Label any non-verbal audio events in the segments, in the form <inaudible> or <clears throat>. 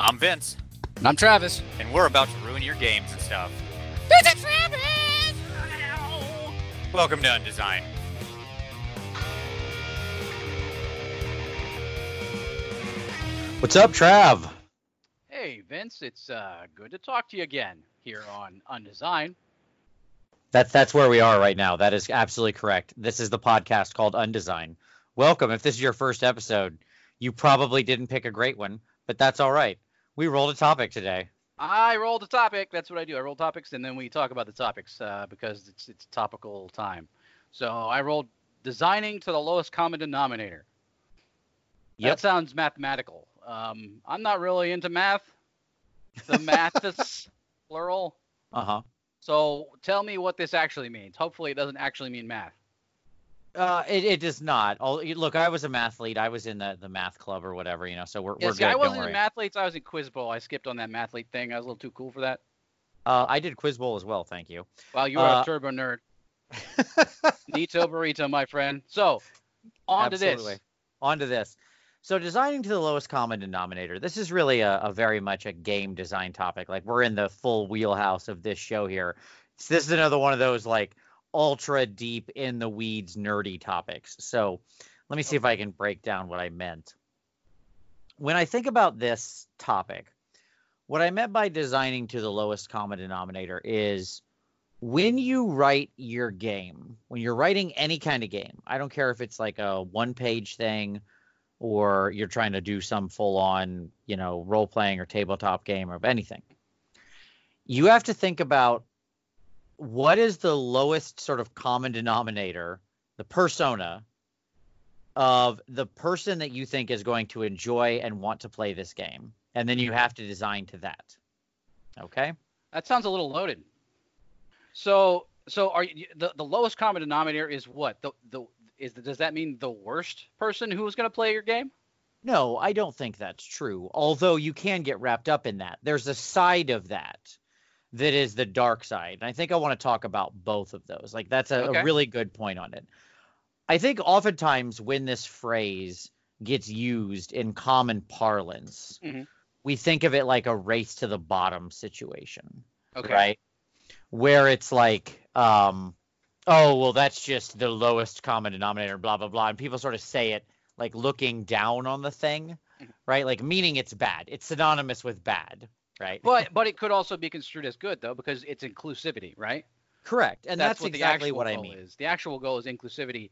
I'm Vince, And I'm Travis. and we're about to ruin your games and stuff. Visit Travis! Welcome to Undesign. What's up, Trav? Hey, Vince, it's uh, good to talk to you again here on Undesign. That's that's where we are right now. That is absolutely correct. This is the podcast called Undesign. Welcome. If this is your first episode, you probably didn't pick a great one, but that's all right. We rolled a topic today. I rolled a topic. That's what I do. I roll topics and then we talk about the topics uh, because it's it's topical time. So I rolled designing to the lowest common denominator. Yep. That sounds mathematical. Um, I'm not really into math. The math is <laughs> plural. Uh huh. So tell me what this actually means. Hopefully, it doesn't actually mean math. Uh, it, it does not. All, look, I was a mathlete. I was in the, the math club or whatever, you know. So we're Yeah, we're see, good. I wasn't in mathletes. I was in Quiz Bowl. I skipped on that mathlete thing. I was a little too cool for that. Uh, I did Quiz Bowl as well. Thank you. Wow, you are Uh, a turbo nerd. <laughs> Nito burrito, my friend. So, on Absolutely. to this. On to this. So designing to the lowest common denominator. This is really a, a very much a game design topic. Like we're in the full wheelhouse of this show here. So this is another one of those like ultra deep in the weeds nerdy topics. So let me see if I can break down what I meant. When I think about this topic, what I meant by designing to the lowest common denominator is when you write your game, when you're writing any kind of game, I don't care if it's like a one page thing or you're trying to do some full on, you know, role playing or tabletop game or anything. You have to think about what is the lowest sort of common denominator, the persona of the person that you think is going to enjoy and want to play this game. And then you have to design to that. Okay? That sounds a little loaded. So, so are you, the the lowest common denominator is what? The the is the, does that mean the worst person who's going to play your game? No, I don't think that's true. Although you can get wrapped up in that. There's a side of that that is the dark side. And I think I want to talk about both of those. Like that's a, Okay. a really good point on it. I think oftentimes when this phrase gets used in common parlance, Mhm. we think of it like a race to the bottom situation Okay. right? Where it's like, um, oh, well, that's just the lowest common denominator, blah blah blah, and people sort of say it like looking down on the thing, Mhm. right? Like meaning it's bad. It's synonymous with bad, right? But <laughs> but it could also be construed as good though because it's inclusivity, right? Correct, and that's, what exactly what I mean. Is. The actual goal is inclusivity.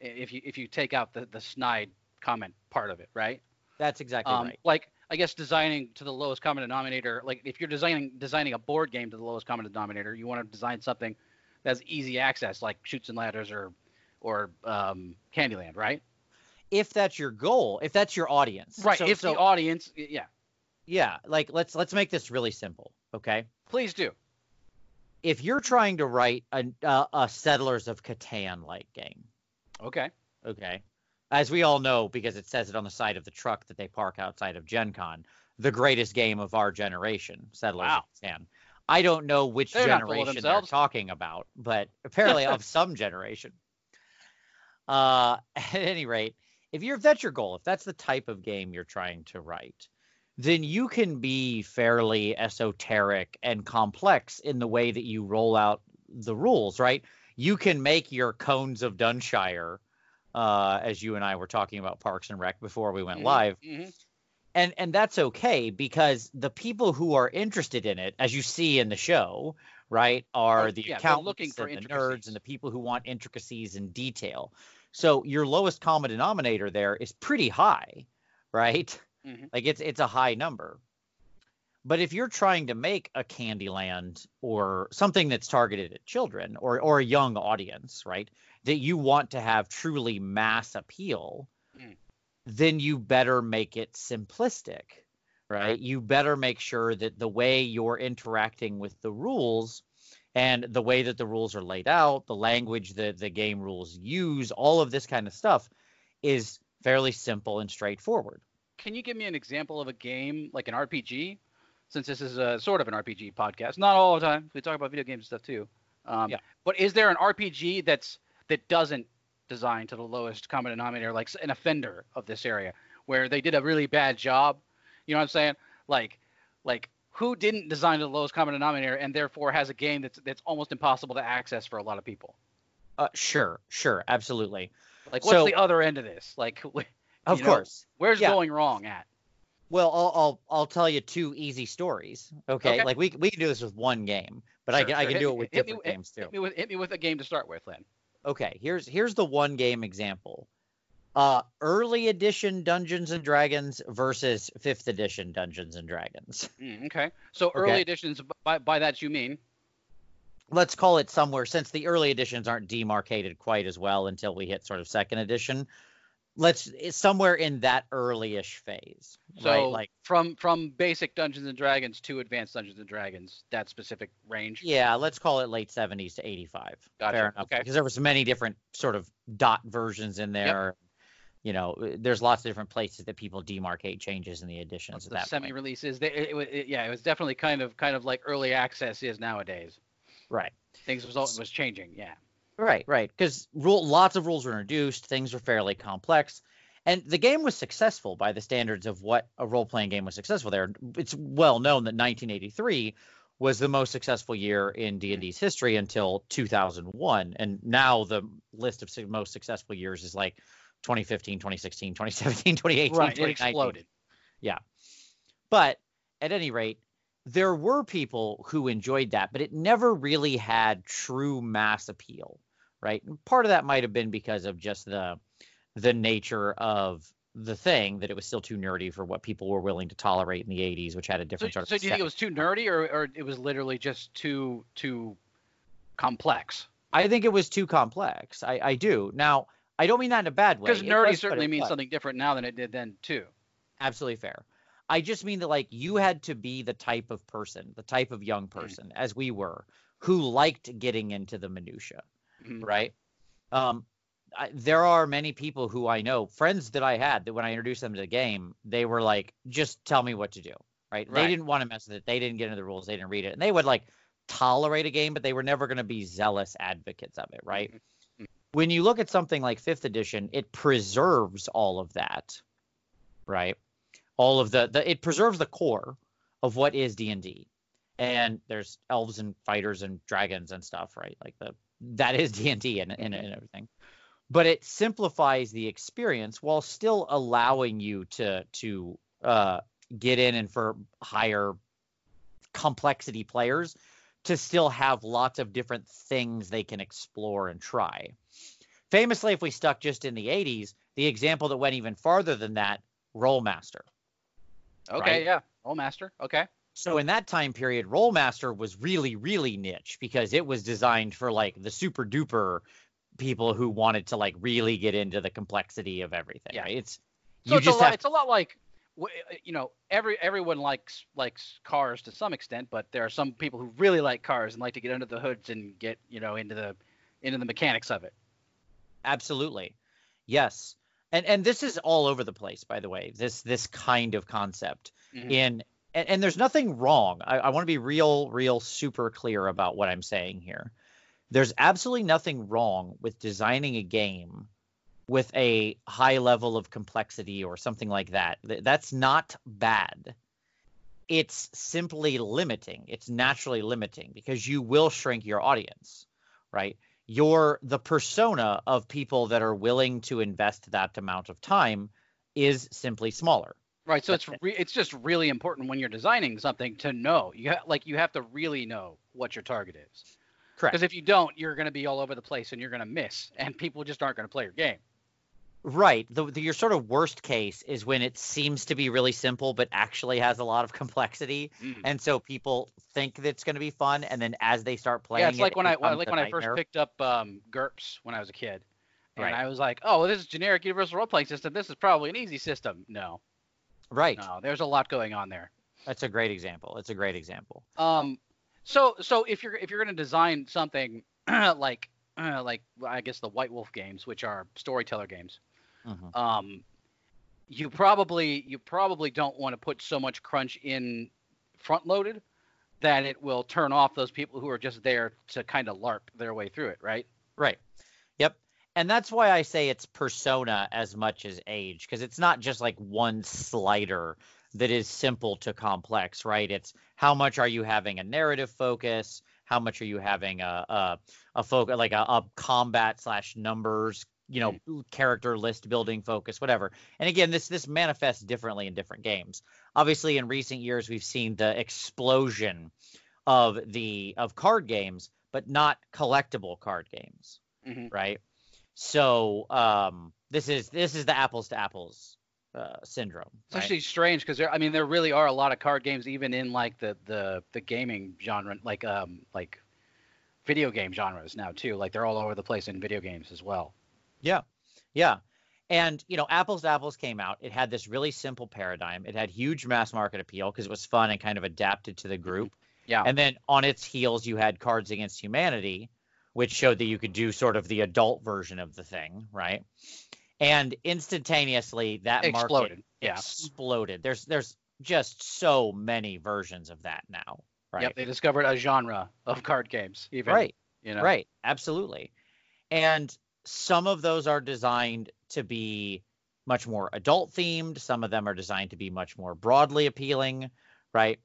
If you if you take out the the snide comment part of it, right? That's exactly um, right. like I guess designing to the lowest common denominator. Like if you're designing designing a board game to the lowest common denominator, you want to design something that's easy access, like Chutes and Ladders or or um, Candyland, right? If that's your goal, if that's your audience, Right. So, if so the audience, yeah, yeah, like let's let's make this really simple, okay? please do. If you're trying to write a, a, a Settlers of Catan like game, Okay. Okay. As we all know, because it says it on the side of the truck that they park outside of Gen Con, the greatest game of our generation, Settlers Wow. of Catan. I don't know which They're not full of generation they're talking about, but <laughs> apparently of some generation. Uh, <laughs> at any rate, if you're if that's your goal, if that's the type of game you're trying to write, then you can be fairly esoteric and complex in the way that you roll out the rules, right? You can make your cones of Dunshire, uh, as you and I were talking about Parks and Rec before we went Mhm, live, mhm. and and that's okay because the people who are interested in it, as you see in the show, right, are Oh, the yeah, accountants looking for and the nerds and the people who want intricacies and detail. So your lowest common denominator there is pretty high, right? Mhm. Like it's it's a high number. But if you're trying to make a Candyland or something that's targeted at children or or a young audience, right, that you want to have truly mass appeal, Mm. then you better make it simplistic, right? You better make sure that the way you're interacting with the rules and the way that the rules are laid out, the language that the game rules use, all of this kind of stuff is fairly simple and straightforward. Can you give me an example of a game like an RPG? Since this is a sort of an RPG podcast, not all the time. We talk about video games and stuff too. Um, Yeah. But is there an RPG that's that doesn't design to the lowest common denominator, like an offender of this area, where they did a really bad job? You know what I'm saying? like like who didn't design to the lowest common denominator and therefore has a game that's that's almost impossible to access for a lot of people. Uh, sure, sure, absolutely. Like what's So- the other end of this? Like <laughs> Of You know, course. where's Yeah. going wrong at? Well, I'll, I'll I'll tell you two easy stories. Okay, Okay. like we we can do this with one game, but I Sure, can I can Hit do it with hit me different with- games too. Hit me with hit me with a game to start with, then. Okay, here's here's the one game example. Uh, early edition Dungeons and Dragons versus fifth edition Dungeons and Dragons. Mm, okay. So early Okay. editions by by that you mean? Let's call it somewhere since the early editions aren't demarcated quite as well until we hit sort of second edition. Let's it's somewhere in that early-ish phase, So right? Like from from basic Dungeons and Dragons to advanced Dungeons and Dragons, that specific range. Yeah, let's call it late 70s to 85. Gotcha, Fair enough. okay. Because there was many different sort of dot versions in there. You know, there's lots of different places that people demarcate changes in the editions the that semi-releases. They, it, it, it- yeah, it was definitely kind of kind of like early access is nowadays. Right. Things was was changing. Yeah. Right, right. Because rule, lots of rules were introduced. Things were fairly complex, and the game was successful by the standards of what a role-playing game was successful there. It's well known that 1983 was the most successful year in D&D's history until 2001, and now the list of most successful years is like 2015, 2016, 2017, 2018, Right. It 2019. exploded. But at any rate, there were people who enjoyed that, but it never really had true mass appeal, right? And part of that might have been because of just the the nature of the thing that it was still too nerdy for what people were willing to tolerate in the 80s, which had a different so sort of. So do you think it was too nerdy, or or it was literally just too too complex? I think it was too complex. I, I do. Now, I don't mean that in a bad way. Because nerdy was, certainly means was. something different now than it did then too. absolutely fair. I just mean that like you had to be the type of person, the type of young hmm. person, as we were, who liked getting into the minutia, Mhm. right? Um, I, there are many people who I know, friends that I had, that when I introduced them to the game, they were like, "Just tell me what to do." Right? They didn't want to mess with it. They didn't get into the rules. They didn't read it, and they would like tolerate a game, but they were never going to be zealous advocates of it, right? Mhm. When you look at something like Fifth Edition, it preserves all of that, right? All of the, the it preserves the core of what is D and D, and there's elves and fighters and dragons and stuff, right? Like the that is <laughs> D and D and and and everything, but it simplifies the experience while still allowing you to to uh, get in and for higher complexity players to still have lots of different things they can explore and try. Famously, if we stuck just in the 80s, the example that went even farther than that, Rolemaster. Okay, Right. yeah. Rolemaster. Okay. So in that time period, Rolemaster was really, really niche because it was designed for like the super duper people who wanted to like really get into the complexity of everything. Yeah. Right? It's So you it's a lot. have It's a lot like, you know, every everyone likes likes cars to some extent, but there are some people who really like cars and like to get under the hoods and get you know into the into the mechanics of it. Absolutely. Yes. And and this is all over the place, by the way. This this kind of concept. Mhm. In and, and there's nothing wrong. I, I want to be real, real super clear about what I'm saying here. There's absolutely nothing wrong with designing a game with a high level of complexity or something like that. Th- That's not bad. It's simply limiting. It's naturally limiting because you will shrink your audience, right? You're the persona of people that are willing to invest that amount of time is simply smaller. Right. So it's re- it's just really important when you're designing something to know. You ha- like you have to really know what your target is. Correct. Because if you don't, you're going to be all over the place and you're going to miss, and people just aren't going to play your game. Right. The, the your sort of worst case is when it seems to be really simple but actually has a lot of complexity, Mhm. and so people think that it's going to be fun, and then as they start playing, Yeah, it's like it, when it I like when I first picked up um, GURPS when I was a kid, and Right. I was like, oh, well, this is generic universal role playing system. This is probably an easy system. No, Right. no, there's a lot going on there. That's a great example. It's a great example. Um, so so if you're if you're going to design something <clears throat> like uh, <clears throat> like I guess the White Wolf games, which are storyteller games, Mhm. um, you probably you probably don't want to put so much crunch in front loaded that it will turn off those people who are just there to kind of larp their way through it, right? Right. And that's why I say it's persona as much as age, because it's not just like one slider that is simple to complex, right? It's how much are you having a narrative focus? How much are you having a a, a focus like a, a combat slash numbers, you know, Mm. character list building focus, whatever. And again, this this manifests differently in different games. Obviously, in recent years, we've seen the explosion of the of card games, but not collectible card games, hmm right? So um, this is this is the apples to apples uh, syndrome. It's right? actually strange because there, I mean, there really are a lot of card games, even in like the the the gaming genre, like um like video game genres now too. Like they're all over the place in video games as well. Yeah. Yeah. And, you know, Apples to Apples came out. It had this really simple paradigm. It had huge mass market appeal because it was fun and kind of adapted to the group. Yeah. And then on its heels, you had Cards Against Humanity, which showed that you could do sort of the adult version of the thing, right? And instantaneously, that market Exploded. Yeah. exploded. There's there's just so many versions of that now, right? Yep. They discovered a genre of card games. Even Right. You know. Right, absolutely. And some of those are designed to be much more adult themed, some of them are designed to be much more broadly appealing, right?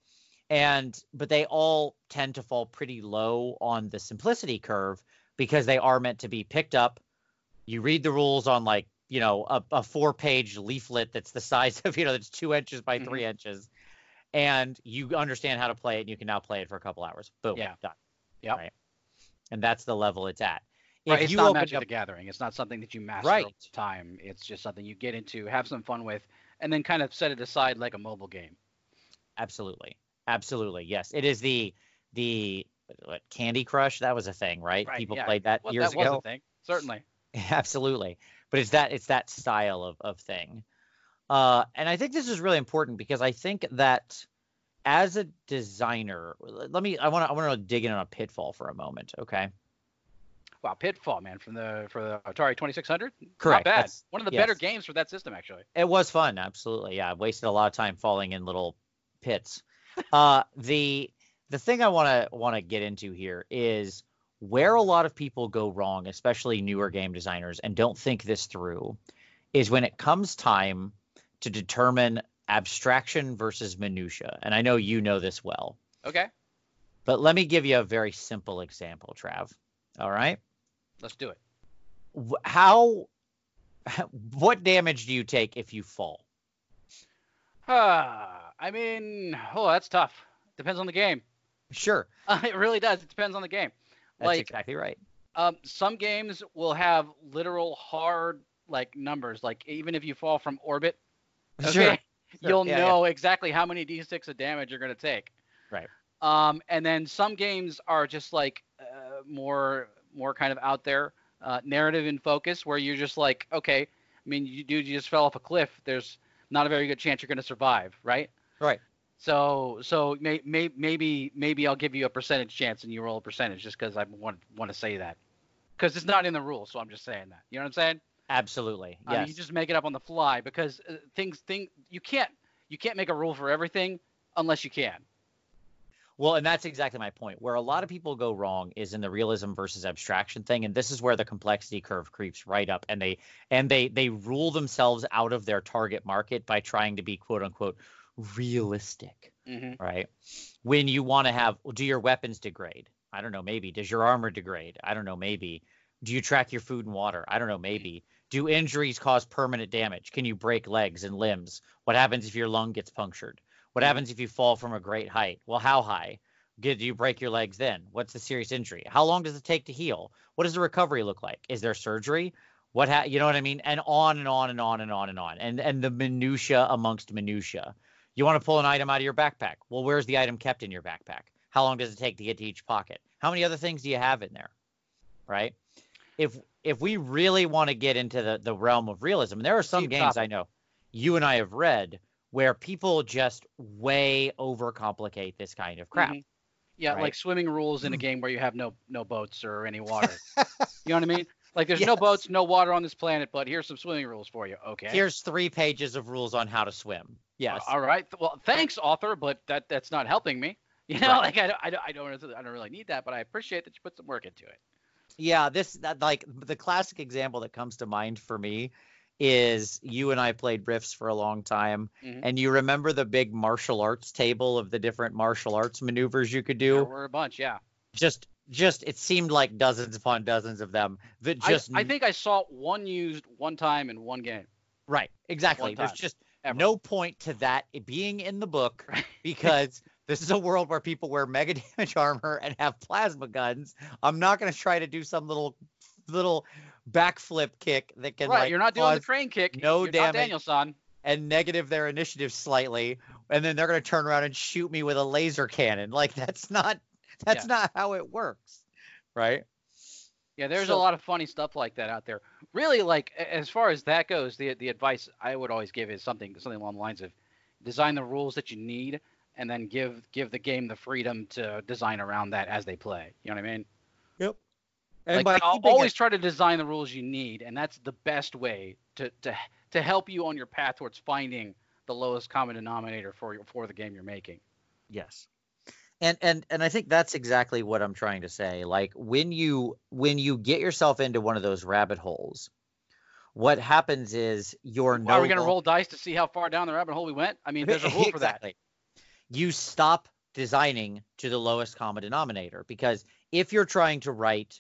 And but they all tend to fall pretty low on the simplicity curve because they are meant to be picked up. You read the rules on like, you know, a, a four page leaflet that's the <laughs> size of, you know, that's two inches by Mhm. three inches. And you understand how to play it, and you can now play it for a couple hours. Boom. Yeah. Done. Yep. Right. And that's the level it's at. Right, If it's you not Magic up- the Gathering. It's not something that you master Right. time. It's just something you get into, have some fun with, and then kind of set it aside like a mobile game. Absolutely. Absolutely. Yes. It is the the what, Candy Crush. That was a thing, right? Right, People yeah. played that Well, years that was ago. a thing, certainly. <laughs> Absolutely. But it's that it's that style of, of thing. Uh, and I think this is really important because I think that as a designer, let me I want to I want to dig in on a pitfall for a moment, okay? Wow, Pitfall, man, from the for the Atari 2600. Correct, Not bad. that's- One of the better games for that system, actually. It was fun, absolutely. Yeah, I wasted a lot of time falling in little pits. Uh, the the thing I want to want to get into here is where a lot of people go wrong, especially newer game designers, and don't think this through, is when it comes time to determine abstraction versus minutia. And I know you know this well, Okay, but let me give you a very simple example, Trav. All right, let's do it. How <laughs> what damage do you take if you fall? <sighs> Ah, I mean, oh, that's tough. Depends on the game. Sure. Uh, <laughs> it really does. It depends on the game. That's Like- exactly right. Um, some games will have literal hard like numbers. Like even if you fall from orbit, okay, Sure. <laughs> Sure. you'll Yeah, yeah. know exactly how many d6 of damage you're gonna take. Right. Um, and then some games are just like uh, more more kind of out there, uh, narrative in focus, where you're just like, okay, I mean, you dude, you just fell off a cliff. There's not a very good chance you're gonna survive, right? Right. So so may, may, maybe maybe I'll give you a percentage chance and you roll a percentage just because I want want to say that because it's not in the rules. So I'm just saying that. You know what I'm saying? Absolutely. Mean, you just make it up on the fly because uh, things thing you can't you can't make a rule for everything unless you can. Well, and that's exactly my point. Where a lot of people go wrong is in the realism versus abstraction thing, and this is where the complexity curve creeps right up, and they and they they rule themselves out of their target market by trying to be quote unquote realistic, Mm-hmm. right? When you want to have, well, do your weapons degrade? I don't know, maybe. Does your armor degrade? I don't know, maybe. Do you track your food and water? I don't know, maybe. Do injuries cause permanent damage? Can you break legs and limbs? What happens if your lung gets punctured? What Mhm. happens if you fall from a great height? Well, how high? Do you break your legs then? What's the serious injury? How long does it take to heal? What does the recovery look like? Is there surgery? What ha- you know what I mean? And on and on and on and on and on. And and the minutia amongst minutia. You want to pull an item out of your backpack. Well, where's the item kept in your backpack? How long does it take to get to each pocket? How many other things do you have in there? Right? If if we really want to get into the, the realm of realism, there are some games. I know you and I have read where people just way overcomplicate this kind of crap. Mhm. Yeah, right? like swimming rules in a game where you have no no boats or any <laughs> water. you know what I mean? Like there's no boats, no water on this planet, but here's some swimming rules for you. Okay. Here's three pages of rules on how to swim. Yes. All right. Well, thanks, author, but that that's not helping me. <laughs> You know, Right. like I, don't- I, don't- I don't I don't really need that, but I appreciate that you put some work into it. Yeah, this that like the classic example that comes to mind for me is you and I played Rifts for a long time, Mhm. and you remember the big martial arts table of the different martial arts maneuvers you could do. There were a bunch, yeah. Just, just it seemed like dozens upon dozens of them that I, just I think I saw one used one time in one game. right exactly. There's just Ever. no point to that being in the book Right. <laughs> because this is a world where people wear mega <laughs> damage armor and have plasma guns. I'm not going to try to do some little little backflip kick that can right, like you're not doing the crane kick. no you're not damage. Daniel-san. and negative their initiative slightly, and then they're going to turn around and shoot me with a laser cannon. Like that's not that's Yeah. not how it works, right? Yeah, there's So- a lot of funny stuff like that out there. Really, like as far as that goes, the the advice I would always give is something something along the lines of design the rules that you need, and then give give the game the freedom to design around that as they play. You know what I mean? Yep. And like keeping it- always try to design the rules you need, and that's the best way to to to help you on your path towards finding the lowest common denominator for your for the game you're making. Yes. And and and I think that's exactly what I'm trying to say. Like when you when you get yourself into one of those rabbit holes, what happens is you're no Are we gonna roll dice to see how far down the rabbit hole we went? I mean, there's a <laughs> rule for that. You stop designing to the lowest common denominator because if you're trying to write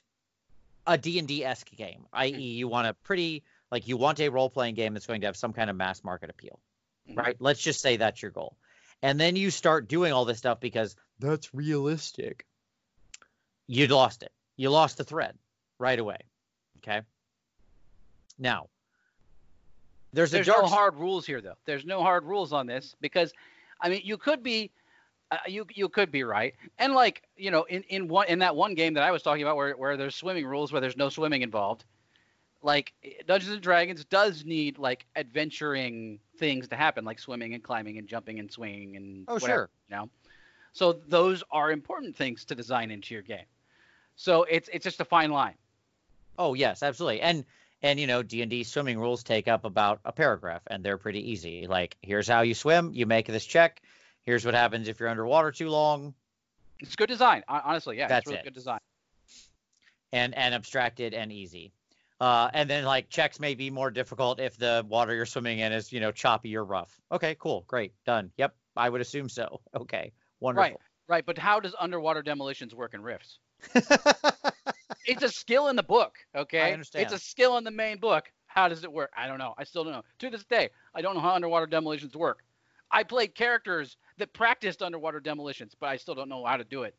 a D&D esque game, i.e., Hmm. you want a pretty like you want a role playing game that's going to have some kind of mass market appeal, Mhm. right? Let's just say that's your goal, and then you start doing all this stuff because that's realistic. You lost it. You lost the thread right away. Okay. Now, there's, There's a dark no s- hard rules here, though. There's no hard rules on this because, I mean, you could be, uh, you you could be right, and like you know, in in one in that one game that I was talking about, where where there's swimming rules, where there's no swimming involved, like Dungeons and Dragons does need like adventuring things to happen, like swimming and climbing and jumping and swinging and Oh, whatever, sure. you know. So those are important things to design into your game. So it's it's just a fine line. Oh yes, absolutely. And and you know D&D swimming rules take up about a paragraph and they're pretty easy. Like here's how you swim, you make this check. Here's what happens if you're underwater too long It's good design, honestly. Yeah, That's it's really it. good design. and and abstracted and easy. Uh, and then like checks may be more difficult if the water you're swimming in is, you know, choppy or rough. Okay, cool, great, done. Yep, I would assume so. <laughs> Okay, wonderful. Right, but how does underwater demolitions work in Rifts? <laughs> It's a skill in the book, okay? I understand. It's a skill in the main book. How does it work? I don't know. I still don't know. To this day, I don't know how underwater demolitions work. I played characters that practiced underwater demolitions, but I still don't know how to do it.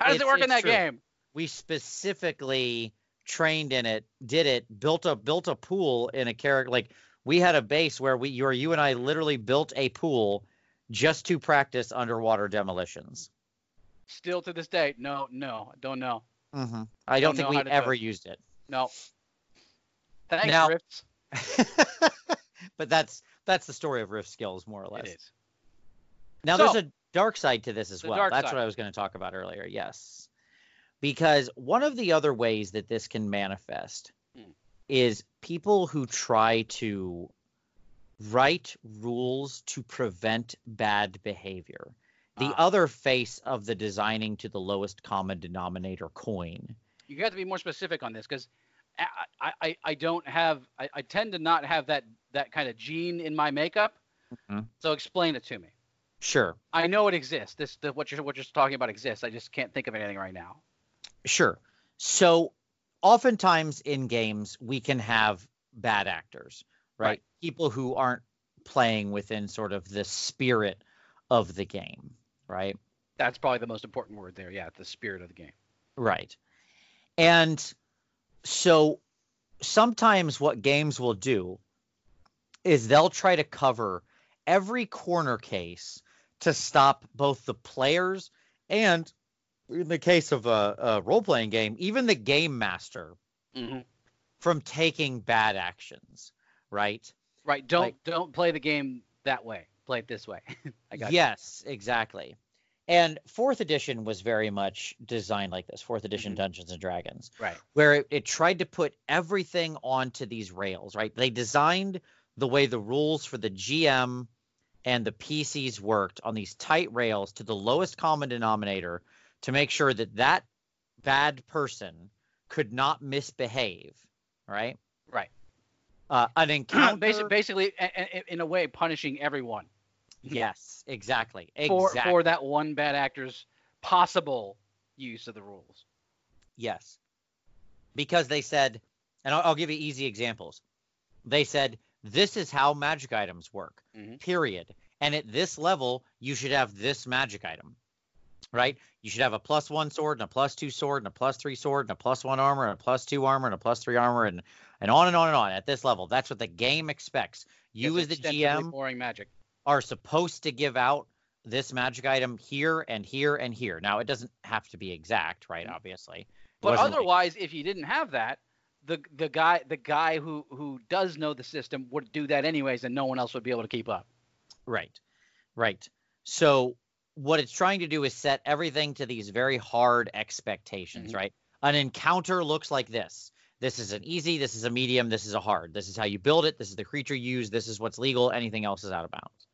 How does it work in that true. game? we specifically trained in it, did it, built a built a pool in a character like we had a base where we you or you and I literally built a pool just to practice underwater demolitions. Still to this day, no, no, don't know. Mm-hmm. I don't, Don't think we ever used it. No. Thanks, Now- Rifts. <laughs> but that's that's the story of rift skills more or less. It is. Now So- there's a dark side to this as well. That's side. what I was going to talk about earlier. Yes. Because one of the other ways that this can manifest Hmm. is people who try to write rules to prevent bad behavior. The Ah. other face of the designing to the lowest common denominator coin. You got to be more specific on this because I, I, I- don't have I, I tend to not have that that kind of gene in my makeup. Mhm. So explain it to me. Sure. I know it exists. This the, what you're what you're talking about exists. I just can't think of anything right now. Sure. So oftentimes in games we can have bad actors, right? Right. People who aren't playing within sort of the spirit of the game, right? That's probably the most important word there. Yeah, the spirit of the game. Right. And so sometimes what games will do is they'll try to cover every corner case to stop both the players and in the case of a, a role-playing game, even the game master hmm from taking bad actions, right? Right. Don't Like- don't play the game that way. Play it this way. <laughs> I got you. yes, exactly. And fourth edition was very much designed like this. Fourth edition Mhm. Dungeons and Dragons, Right. where it, it tried to put everything onto these rails, right? They designed the way the rules for the GM and the PCs worked on these tight rails to the lowest common denominator to make sure that that bad person could not misbehave, right? Uh, an <clears throat> encounter. Basi- basically, a- a- in a way, punishing everyone yes, exactly. for Exactly. for that one bad actor's possible use of the rules. Yes. Because they said, and I'll, I'll give you easy examples. They said, this is how magic items work, Mhm. period. And at this level, you should have this magic item, right? You should have a plus one sword and a plus two sword and a plus three sword and a plus one armor and a plus two armor and a plus three armor and, and on and on and on at this level. That's what the game expects. You, as the GM, boring magic. are supposed to give out this magic item here and here and here. Now, it doesn't have to be exact, right? Obviously. But wasn't like- otherwise, if you didn't have that, the the guy the guy who who does know the system would do that anyways, and no one else would be able to keep up. Right. Right. So what it's trying to do is set everything to these very hard expectations, Mhm. right? An encounter looks like this. This is an easy, this is a medium, this is a hard. This is how you build it, this is the creature you use, this is what's legal, anything else is out of bounds.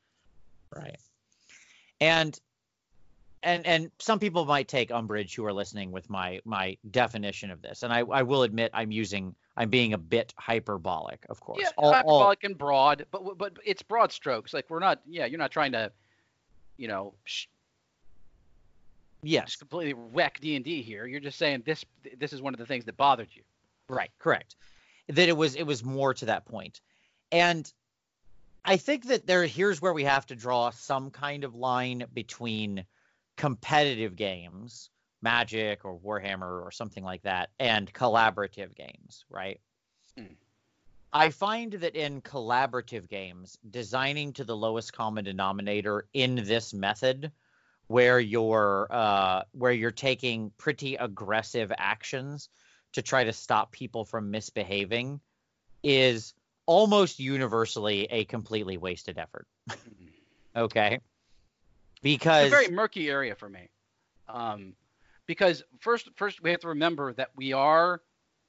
Right. And and and some people might take umbrage who are listening with my my definition of this. And I, I will admit I'm using I'm being a bit hyperbolic, of course. Yeah, All- all- hyperbolic and broad, but but it's broad strokes. Like we're not. Yeah, you're not trying to, you know, sh- yes. just completely wreck D and D here. You're just saying this this is one of the things that bothered you. Right, correct. That it was it was more to that point. And I think that there here's where we have to draw some kind of line between competitive games, Magic or Warhammer or something like that, and collaborative games, right? Hmm. I find that in collaborative games, designing to the lowest common denominator in this method, where you're uh, where you're taking pretty aggressive actions to try to stop people from misbehaving, is almost universally a completely wasted effort. okay, because It's a very murky area for me, um, because first first we have to remember that we are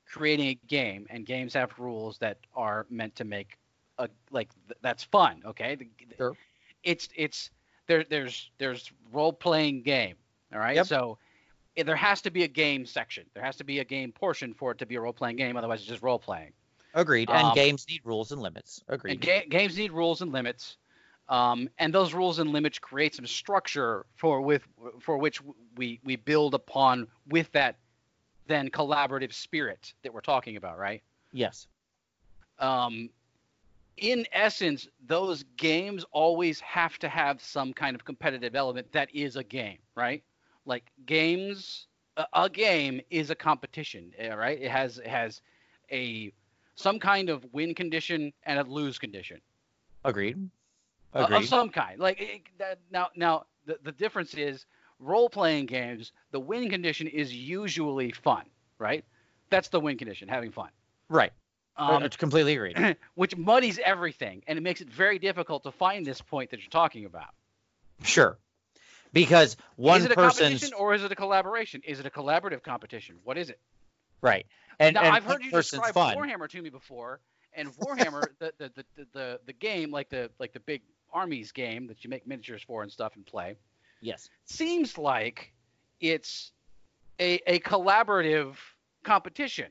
creating a game, and games have rules that are meant to make a like th- that's fun. Okay, The- Sure. it's it's there there's there's role playing game. All right, Yep. so there has to be a game section. There has to be a game portion for it to be a role playing game. Otherwise, it's just role playing. agreed, and um, games need rules and limits. Agreed. And ga- games need rules and limits, um, and those rules and limits create some structure for with for which we we build upon with that then collaborative spirit that we're talking about, right? yes. Um, in essence, those games always have to have some kind of competitive element that is a game, right? Like games, a, a game is a competition, eh, right? It has it has a some kind of win condition and a lose condition. Agreed. Agreed. of some kind. Like it, that, now, now the, the difference is role playing games. The win condition is usually fun, right? That's the win condition, having fun. right. Um, completely agreed. <clears throat> which muddies everything, and it makes it very difficult to find this point that you're talking about. Sure. Because one is it a person's competition or is it a collaboration? Is it a collaborative competition? What is it? right, and, now and I've heard you describe fun. Warhammer to me before, and Warhammer, <laughs> the, the, the, the, the, the game, like the like the big armies game that you make miniatures for and stuff and play, Yes. seems like it's a, a collaborative competition.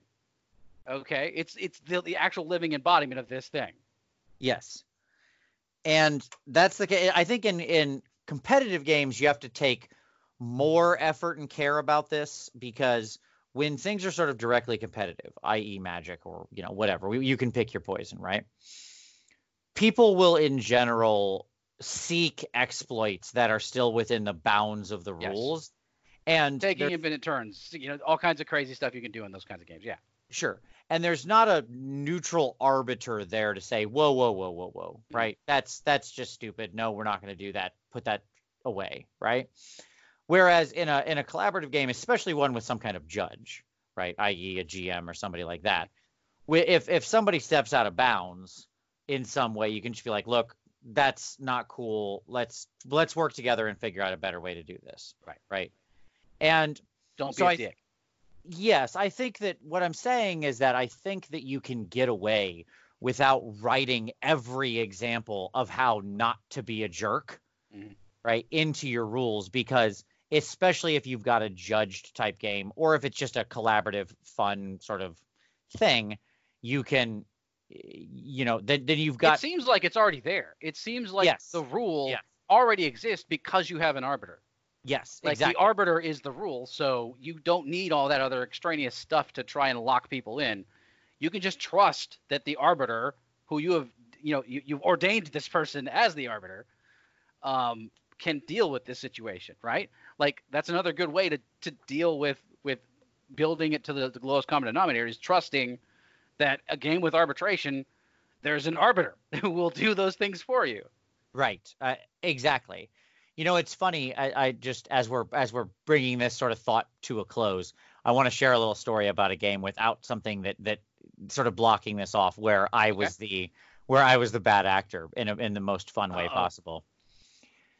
Okay, it's it's the, the actual living embodiment of this thing. Yes. And that's the case. I think in in competitive games you have to take more effort and care about this because when things are sort of directly competitive, i.e., magic or you know whatever, you can pick your poison, right? People will in general seek exploits that are still within the bounds of the Yes. rules, and Taking infinite turns, you know, all kinds of crazy stuff you can do in those kinds of games. Yeah. Sure. And there's not a neutral arbiter there to say, whoa, whoa, whoa, whoa, whoa, Mhm. right? That's that's just stupid. No, we're not going to do that. Put that away, right? Whereas in a in a collaborative game, especially one with some kind of judge, right, i.e., a GM or somebody like that, if if somebody steps out of bounds in some way, you can just be like, look, that's not cool. Let's let's work together and figure out a better way to do this. Right. Right. And Don't So be a I- dick. Yes, I think that what I'm saying is that I think that you can get away without writing every example of how not to be a jerk, Mhm. right, into your rules because especially if you've got a judged type game or if it's just a collaborative fun sort of thing, you can you know, then then you've got it seems like it's already there. It seems like Yes. the rule Yes. already exists because you have an arbiter. Yes, Like exactly. the arbiter is the rule, so you don't need all that other extraneous stuff to try and lock people in. You can just trust that the arbiter, who you have, you know, you, you've ordained this person as the arbiter, um, can deal with this situation, right? Like that's another good way to to deal with with building it to the, the lowest common denominator is trusting that a game with arbitration, there's an arbiter <laughs> who will do those things for you. Right. Uh, exactly. You know, it's funny. I, I just as we're as we're bringing this sort of thought to a close, I want to share a little story about a game without something that that sort of blocking this off, where I Okay. was the where I was the bad actor in a, in the most fun way Uh-oh. possible.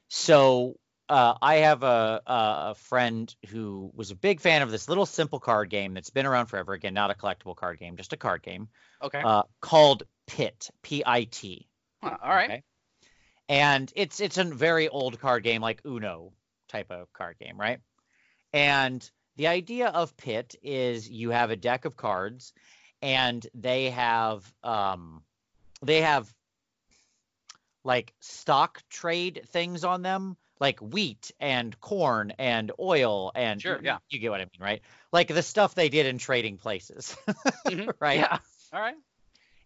So uh, I have a, a friend who was a big fan of this little simple card game that's been around forever. Again, not a collectible card game, just a card game Okay. uh, called Pit. P I T. All right. Okay? And it's it's a very old card game, like Uno type of card game, right? And the idea of Pit is you have a deck of cards, and they have um, they have like stock trade things on them, like wheat and corn and oil and Sure, yeah. you get what I mean, right? Like the stuff they did in trading places, <laughs> Mhm. right? Yeah. All right.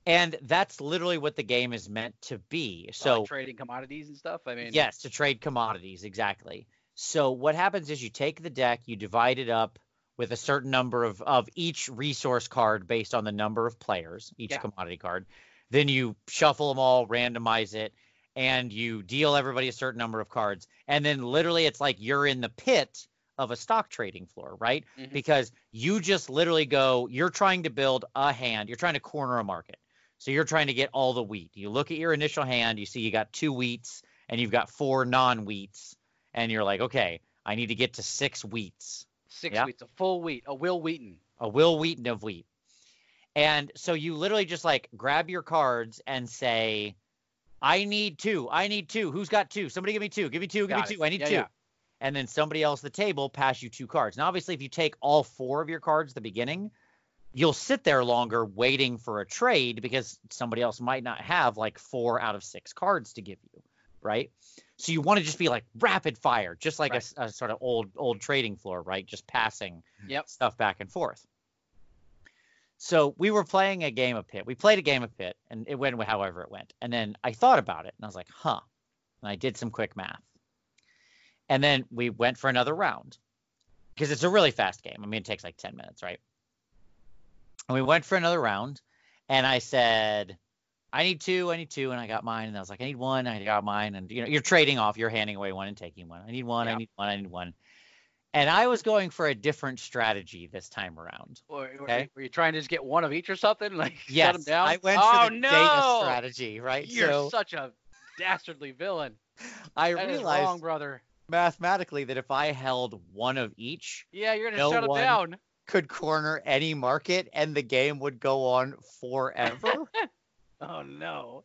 And that's literally what the game is meant to be. So like trading commodities and stuff. I mean, Yes, to trade commodities, exactly. So what happens is you take the deck, you divide it up with a certain number of of each resource card based on the number of players, each Yeah. commodity card. Then you shuffle them all, randomize it, and you deal everybody a certain number of cards. And then literally it's like you're in the pit of a stock trading floor, right? Mhm. Because you just literally go, you're trying to build a hand, you're trying to corner a market. So you're trying to get all the wheat. You look at your initial hand, you see you got two wheats and you've got four non-wheats, and you're like, okay, I need to get to six wheats, six Yeah. wheats, a full wheat, a Wil Wheaton. a Wil Wheaton of wheat. And so you literally just like grab your cards and say, I need two, I need two. Who's got two? Somebody give me two, give me two, give Got me it. two. I need Yeah, two. yeah. And then somebody else at the table pass you two cards. Now, obviously, if you take all four of your cards at the beginning, you'll sit there longer waiting for a trade because somebody else might not have like four out of six cards to give you, right? So you want to just be like rapid fire, just like a sort of old old trading floor, right? Just passing Yep. stuff back and forth. So we were playing a game of pit. We played a game of pit, and it went however it went. And then I thought about it, and I was like, huh. And I did some quick math. And then we went for another round because it's a really fast game. I mean, it takes like 10 minutes, right? And we went for another round, and I said, I need two, I need two, and I got mine. And I was like, I need one, I got mine. And you know, you're trading off, you're handing away one and taking one. I need one, I need one, I need one. And I was going for a different strategy this time around. Or, Okay. Were you trying to just get one of each or something? <laughs> Like Yes, shut them down? I went oh, for the no! data strategy, right? You're so such a dastardly villain. <laughs> I That is realized wrong, brother. mathematically that if I held one of each, Yeah, you're gonna No shut him one- down. Could corner any market and the game would go on forever. <laughs> Oh no.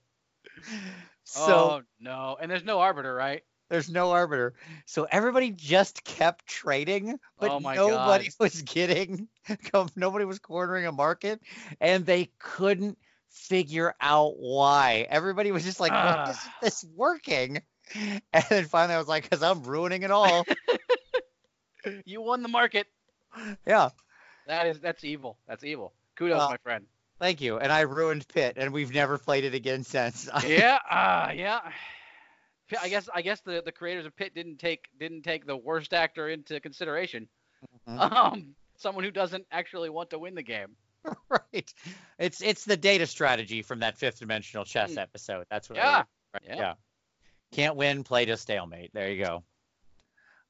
so oh no. And there's no arbiter, right? there's no arbiter. So everybody just kept trading, but Oh nobody God. was getting <laughs> nobody was cornering a market and they couldn't figure out why. Everybody was just like, why is Ah. this working? <laughs> And then finally I was like, because I'm ruining it all. You won the market. yeah. That is that's evil. That's evil. Kudos, Uh, my friend. Thank you. And I ruined Pit, and we've never played it again since. <laughs> yeah, uh, yeah. I guess I guess the, the creators of Pit didn't take didn't take the worst actor into consideration. Mhm. <laughs> Um, someone who doesn't actually want to win the game. <laughs> right. It's it's the data strategy from that fifth dimensional chess Hmm. episode. That's what. Yeah. Right? Yeah. yeah. Can't win, play to stalemate. There you go.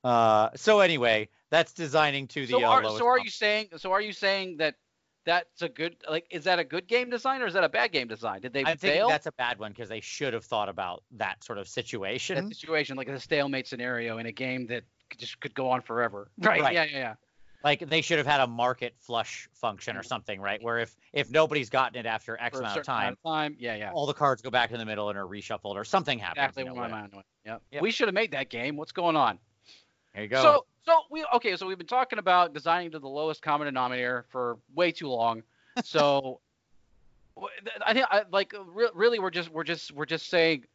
Uh, so anyway, that's designing to the So uh, are, lowest so are you saying so are you saying that that's a good like is that a good game design or is that a bad game design? Did they I'm thinking fail that's a bad one because they should have thought about that sort of that situation. situation like a stalemate scenario in a game that just could go on forever? Right. Right. Yeah, yeah, yeah. Like they should have had a market flush function or something, right? Where if if nobody's gotten it after X amount of time, amount of time. Yeah, yeah. all the cards go back in the middle and are reshuffled or something happens. Exactly you know, what my whatever. mind went. Yep. Yep. We should have made that game. What's going on? There you go. So so we okay, so we've been talking about designing to the lowest common denominator for way too long. So <laughs> I think I, like really we're just we're just we're just saying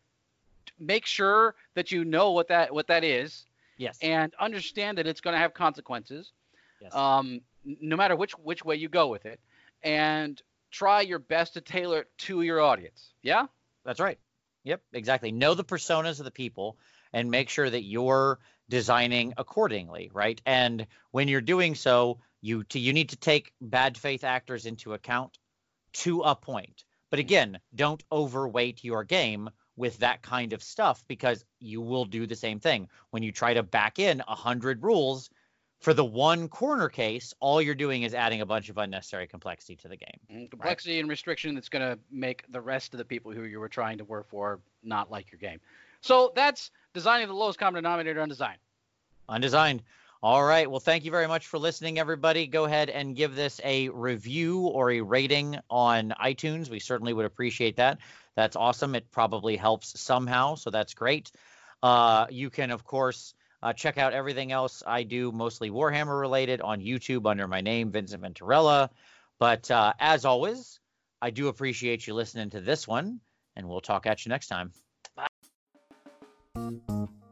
make sure that you know what that what that is Yes. and understand that it's going to have consequences yes. um, no matter which which way you go with it and try your best to tailor it to your audience yeah That's right. Yep, exactly. Know the personas of the people and make sure that you're designing accordingly, right? And when you're doing so, you to, you need to take bad faith actors into account to a point. But mm. again, don't overweight your game with that kind of stuff because you will do the same thing. When you try to back in a hundred rules for the one corner case, all you're doing is adding a bunch of unnecessary complexity to the game. Mm, and complexity and restriction that's going to make the rest of the people who you were trying to work for not like your game so that's designing the lowest common denominator on design Undesigned. All right. Well, thank you very much for listening, everybody. Go ahead and give this a review or a rating on iTunes. We certainly would appreciate that. That's awesome. It probably helps somehow, so that's great. Uh, you can, of course, uh, check out everything else I do, mostly Warhammer related, on YouTube under my name, Vincent Venturella. But uh, as always, I do appreciate you listening to this one, and we'll talk at you next time. Música